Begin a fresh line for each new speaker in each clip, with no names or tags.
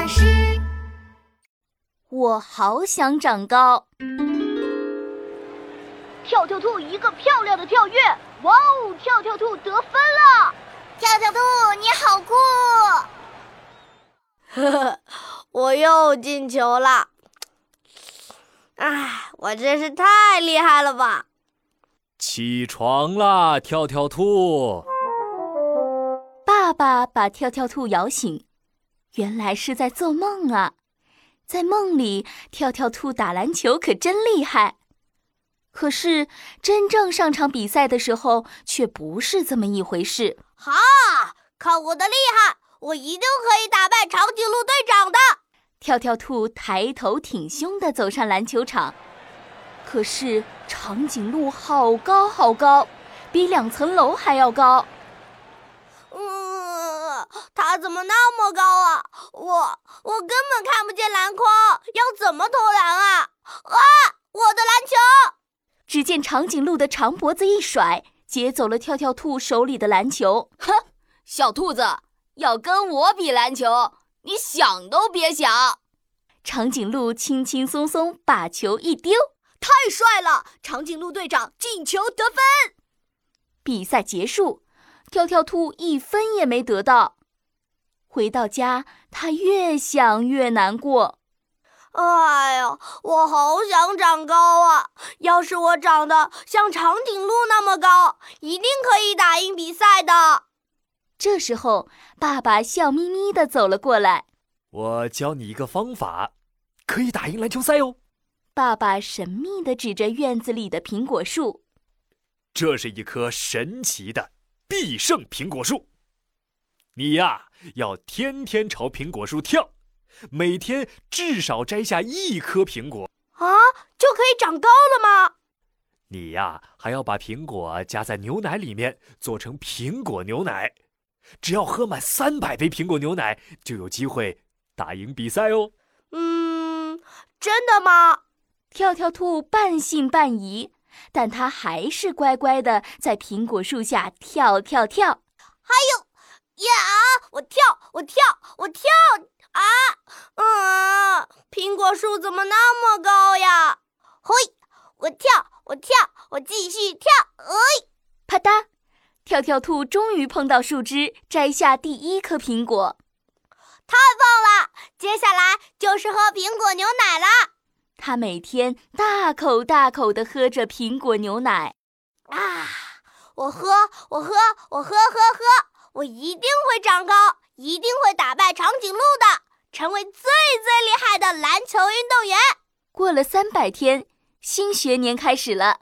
老师，
我好想长高。
跳跳兔一个漂亮的跳跃，哇哦！跳跳兔得分了！
跳跳兔你好酷！
呵呵，我又进球了！哎，我真是太厉害了吧！
起床啦，跳跳兔！
爸爸把跳跳兔摇醒，原来是在做梦啊！在梦里，跳跳兔打篮球可真厉害。可是真正上场比赛的时候，却不是这么一回事。
哈！看我的厉害，我一定可以打败长颈鹿队长的！
跳跳兔抬头挺胸地走上篮球场，可是长颈鹿好高好高，比两层楼还要高。
怎么那么高啊？我我根本看不见篮筐，要怎么投篮啊？啊！我的篮球！
只见长颈鹿的长脖子一甩，接走了跳跳兔手里的篮球。
哼，小兔子要跟我比篮球，你想都别想！
长颈鹿轻轻松松把球一丢，
太帅了！长颈鹿队长进球得分。
比赛结束，跳跳兔一分也没得到。回到家，他越想越难过。
哎呀，我好想长高啊！要是我长得像长颈鹿那么高，一定可以打赢比赛的。
这时候，爸爸笑眯眯地走了过来。
我教你一个方法，可以打赢篮球赛哦。
爸爸神秘地指着院子里的苹果树，
这是一棵神奇的必胜苹果树。你呀，要天天朝苹果树跳。每天至少摘下一颗苹果
啊，就可以长高了吗？
你呀，还要把苹果加在牛奶里面，做成苹果牛奶。只要喝满三百杯苹果牛奶，就有机会打赢比赛哦。
嗯，真的吗？
跳跳兔半信半疑，但他还是乖乖的在苹果树下跳跳跳。
还有呀，我跳，我跳，我跳。啊，嗯，苹果树怎么那么高呀？嘿，我跳，我跳，我继续跳。哎，
啪嗒，跳跳兔终于碰到树枝，摘下第一颗苹果。
太棒了！接下来就是喝苹果牛奶啦。
他每天大口大口地喝着苹果牛奶。
啊，我喝，我喝，我喝喝喝，我一定会长高。一定会打败长颈鹿的，成为最最厉害的篮球运动员。
过了三百天，新学年开始了，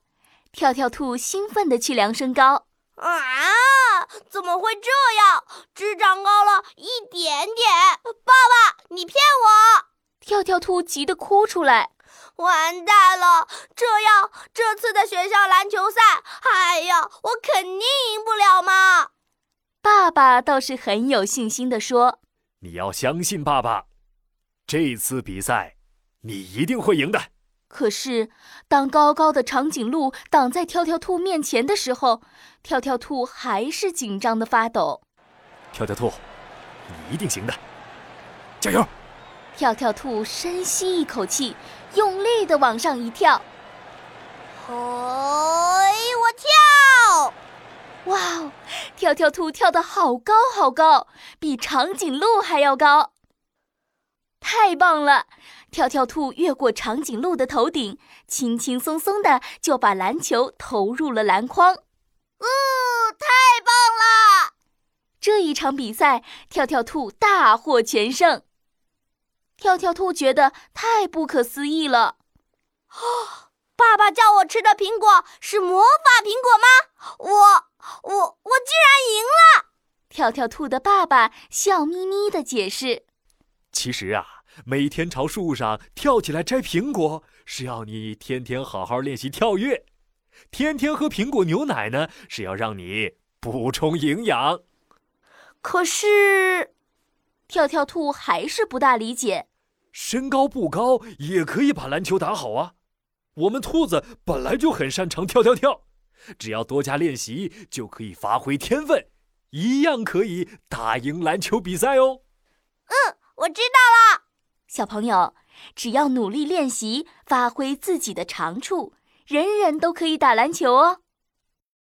跳跳兔兴奋地去量身高。
啊，怎么会这样？只长高了一点点。爸爸，你骗我！
跳跳兔急得哭出来。
完蛋了，这样这次的学校篮球赛，哎呀，我肯定赢不了嘛。
爸爸倒是很有信心地说：“
你要相信爸爸，这次比赛你一定会赢的。”
可是，当高高的长颈鹿挡在跳跳兔面前的时候，跳跳兔还是紧张的发抖。
跳跳兔，你一定行的，加油！
跳跳兔深吸一口气，用力的往上一跳。
嘿，我跳！
哇哦！跳跳兔跳得好高好高，比长颈鹿还要高。太棒了！跳跳兔越过长颈鹿的头顶，轻轻松松的就把篮球投入了篮筐。
哦，太棒了！
这一场比赛，跳跳兔大获全胜。跳跳兔觉得太不可思议了。
哦，爸爸叫我吃的苹果是魔法苹果吗？我。我我居然赢了！
跳跳兔的爸爸笑眯眯的解释：“
其实啊，每天朝树上跳起来摘苹果，是要你天天好好练习跳跃；天天喝苹果牛奶呢，是要让你补充营养。”
可是，
跳跳兔还是不大理解：“
身高不高也可以把篮球打好啊！我们兔子本来就很擅长跳跳跳。”只要多加练习，就可以发挥天分，一样可以打赢篮球比赛哦。
嗯，我知道了。
小朋友，只要努力练习，发挥自己的长处，人人都可以打篮球哦。